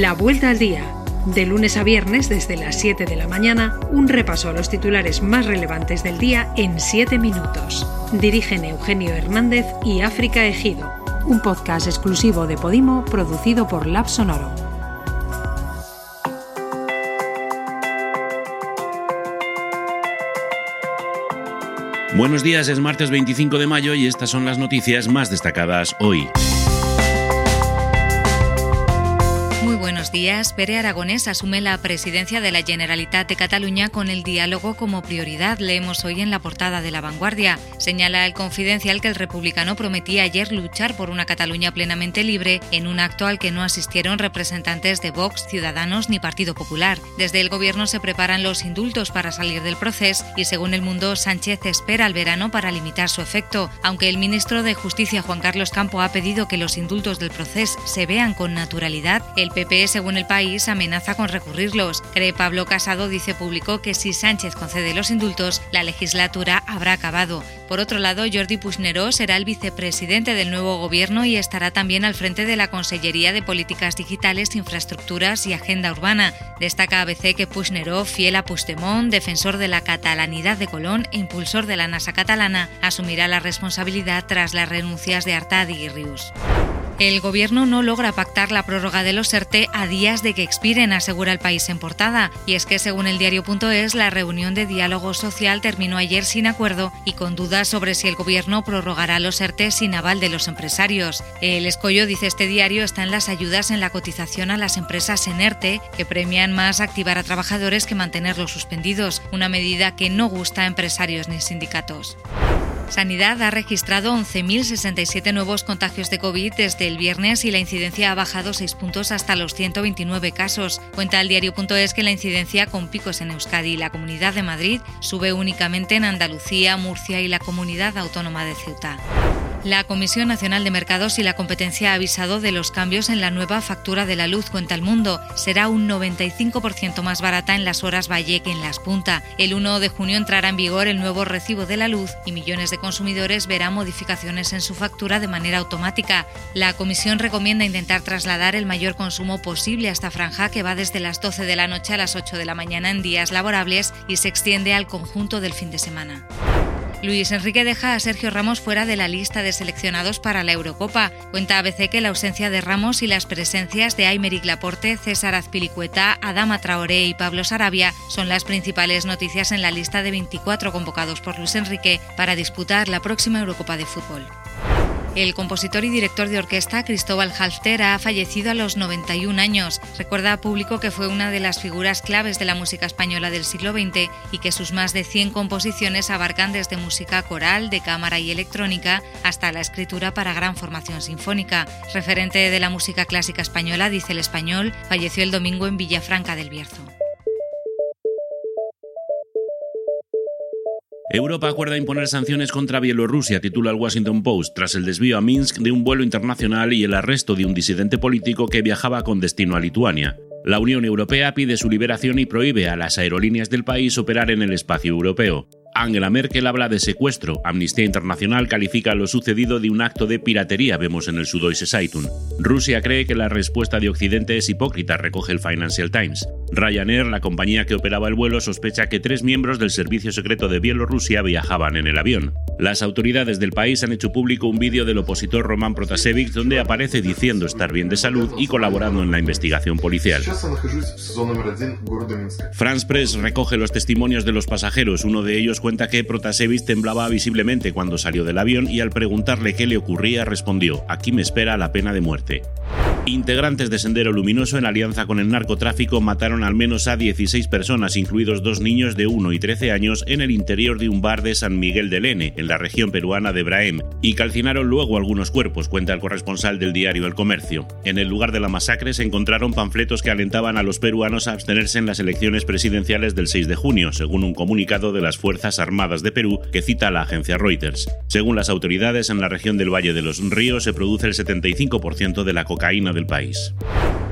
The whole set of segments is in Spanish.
La Vuelta al Día. De lunes a viernes desde las 7 de la mañana, un repaso a los titulares más relevantes del día en 7 minutos. Dirigen Eugenio Hernández y África Ejido. Un podcast exclusivo de Podimo producido por Lab Sonoro. Buenos días, es martes 25 de mayo y estas son las noticias más destacadas hoy. Días. Pere Aragonés asume la presidencia de la Generalitat de Cataluña con el diálogo como prioridad. Leemos hoy en la portada de La Vanguardia. Señala el confidencial que el republicano prometía ayer luchar por una Cataluña plenamente libre en un acto al que no asistieron representantes de Vox, Ciudadanos ni Partido Popular. Desde el gobierno se preparan los indultos para salir del proceso y según el mundo Sánchez espera el verano para limitar su efecto, aunque el ministro de Justicia Juan Carlos Campo ha pedido que los indultos del proceso se vean con naturalidad, el PP según el país, amenaza con recurrirlos. Cree Pablo Casado, dice público, que si Sánchez concede los indultos, la legislatura habrá acabado. Por otro lado, Jordi Puigneró será el vicepresidente del nuevo gobierno y estará también al frente de la Consellería de Políticas Digitales, Infraestructuras y Agenda Urbana. Destaca ABC que Puigneró, fiel a Puigdemont, defensor de la catalanidad de Colón e impulsor de la NASA catalana, asumirá la responsabilidad tras las renuncias de Artadi y Rius. El gobierno no logra pactar la prórroga de los ERTE a días de que expiren, asegura el país en portada. Y es que, según el diario.es, la reunión de diálogo social terminó ayer sin acuerdo y con dudas sobre si el gobierno prorrogará los ERTE sin aval de los empresarios. El escollo, dice este diario, está en las ayudas en la cotización a las empresas en ERTE, que premian más activar a trabajadores que mantenerlos suspendidos, una medida que no gusta a empresarios ni sindicatos. Sanidad ha registrado 11.067 nuevos contagios de COVID desde el viernes y la incidencia ha bajado 6 puntos hasta los 129 casos. Cuenta el diario.es que la incidencia con picos en Euskadi y la Comunidad de Madrid sube únicamente en Andalucía, Murcia y la Comunidad Autónoma de Ceuta. La Comisión Nacional de Mercados y la Competencia ha avisado de los cambios en la nueva factura de la luz, cuenta el mundo. Será un 95% más barata en las horas valle que en las punta. El 1 de junio entrará en vigor el nuevo recibo de la luz y millones de consumidores verán modificaciones en su factura de manera automática. La Comisión recomienda intentar trasladar el mayor consumo posible a esta franja que va desde las 12 de la noche a las 8 de la mañana en días laborables y se extiende al conjunto del fin de semana. Luis Enrique deja a Sergio Ramos fuera de la lista de seleccionados para la Eurocopa. Cuenta ABC que la ausencia de Ramos y las presencias de Aymeric Laporte, César Azpilicueta, Adama Traoré y Pablo Sarabia son las principales noticias en la lista de 24 convocados por Luis Enrique para disputar la próxima Eurocopa de Fútbol. El compositor y director de orquesta Cristóbal Halfter ha fallecido a los 91 años. Recuerda a público que fue una de las figuras claves de la música española del siglo XX y que sus más de 100 composiciones abarcan desde música coral, de cámara y electrónica hasta la escritura para gran formación sinfónica. Referente de la música clásica española, dice el español, falleció el domingo en Villafranca del Bierzo. Europa acuerda imponer sanciones contra Bielorrusia, titula el Washington Post, tras el desvío a Minsk de un vuelo internacional y el arresto de un disidente político que viajaba con destino a Lituania. La Unión Europea pide su liberación y prohíbe a las aerolíneas del país operar en el espacio europeo. Angela Merkel habla de secuestro. Amnistía Internacional califica lo sucedido de un acto de piratería, vemos en el Sudoise Zeitung. Rusia cree que la respuesta de Occidente es hipócrita, recoge el Financial Times. Ryanair, la compañía que operaba el vuelo, sospecha que tres miembros del servicio secreto de Bielorrusia viajaban en el avión. Las autoridades del país han hecho público un vídeo del opositor Roman Protasevich donde aparece diciendo estar bien de salud y colaborando en la investigación policial. France Press recoge los testimonios de los pasajeros. Uno de ellos cuenta que Protasevich temblaba visiblemente cuando salió del avión y al preguntarle qué le ocurría respondió: Aquí me espera la pena de muerte. Integrantes de Sendero Luminoso en alianza con el narcotráfico mataron al menos a 16 personas, incluidos dos niños de 1 y 13 años, en el interior de un bar de San Miguel del N, en la región peruana de Braem, y calcinaron luego algunos cuerpos, cuenta el corresponsal del diario El Comercio. En el lugar de la masacre se encontraron panfletos que alentaban a los peruanos a abstenerse en las elecciones presidenciales del 6 de junio, según un comunicado de las Fuerzas Armadas de Perú que cita la agencia Reuters. Según las autoridades, en la región del Valle de los Ríos se produce el 75% de la cocaína del país.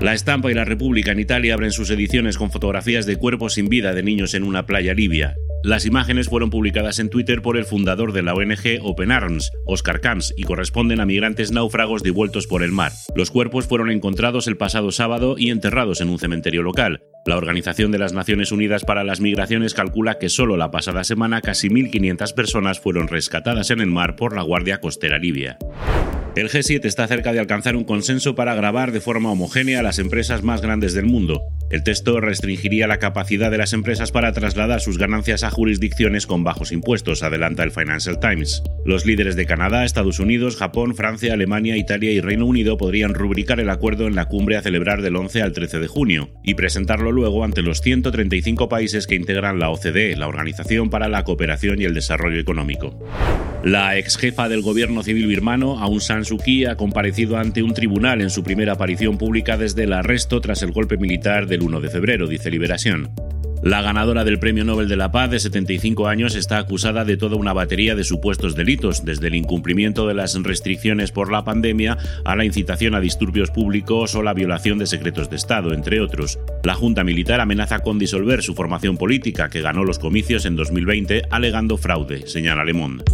La Estampa y la República en Italia abren sus ediciones con fotografías de cuerpos sin vida de niños en una playa libia. Las imágenes fueron publicadas en Twitter por el fundador de la ONG Open Arms, Oscar Camps, y corresponden a migrantes náufragos devueltos por el mar. Los cuerpos fueron encontrados el pasado sábado y enterrados en un cementerio local. La Organización de las Naciones Unidas para las Migraciones calcula que solo la pasada semana casi 1.500 personas fueron rescatadas en el mar por la Guardia Costera Libia. El G7 está cerca de alcanzar un consenso para grabar de forma homogénea a las empresas más grandes del mundo. El texto restringiría la capacidad de las empresas para trasladar sus ganancias a jurisdicciones con bajos impuestos, adelanta el Financial Times. Los líderes de Canadá, Estados Unidos, Japón, Francia, Alemania, Italia y Reino Unido podrían rubricar el acuerdo en la cumbre a celebrar del 11 al 13 de junio y presentarlo luego ante los 135 países que integran la OCDE, la Organización para la Cooperación y el Desarrollo Económico. La ex jefa del gobierno civil birmano, Aung San Suu Kyi, ha comparecido ante un tribunal en su primera aparición pública desde el arresto tras el golpe militar del 1 de febrero, dice Liberación. La ganadora del Premio Nobel de la Paz de 75 años está acusada de toda una batería de supuestos delitos, desde el incumplimiento de las restricciones por la pandemia a la incitación a disturbios públicos o la violación de secretos de Estado, entre otros. La Junta Militar amenaza con disolver su formación política, que ganó los comicios en 2020 alegando fraude, señala Le Monde.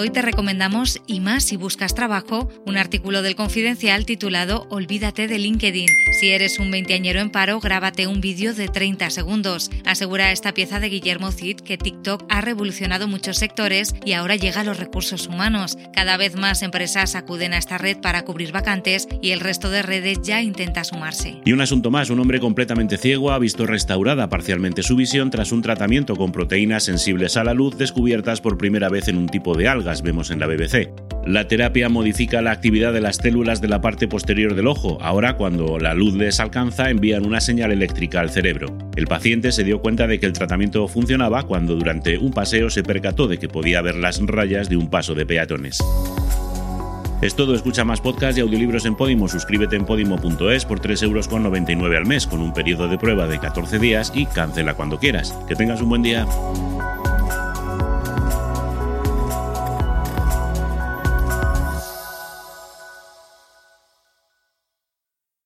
Hoy te recomendamos, y más si buscas trabajo, un artículo del Confidencial titulado Olvídate de LinkedIn. Si eres un veinteañero en paro, grábate un vídeo de 30 segundos. Asegura esta pieza de Guillermo Cid que TikTok ha revolucionado muchos sectores y ahora llega a los recursos humanos. Cada vez más empresas acuden a esta red para cubrir vacantes y el resto de redes ya intenta sumarse. Y un asunto más, un hombre completamente ciego ha visto restaurada parcialmente su visión tras un tratamiento con proteínas sensibles a la luz descubiertas por primera vez en un tipo de alga vemos en la BBC. La terapia modifica la actividad de las células de la parte posterior del ojo. Ahora, cuando la luz les alcanza, envían una señal eléctrica al cerebro. El paciente se dio cuenta de que el tratamiento funcionaba cuando durante un paseo se percató de que podía ver las rayas de un paso de peatones. Es todo, escucha más podcasts y audiolibros en Podimo. Suscríbete en podimo.es por 3,99 euros al mes con un periodo de prueba de 14 días y cancela cuando quieras. Que tengas un buen día.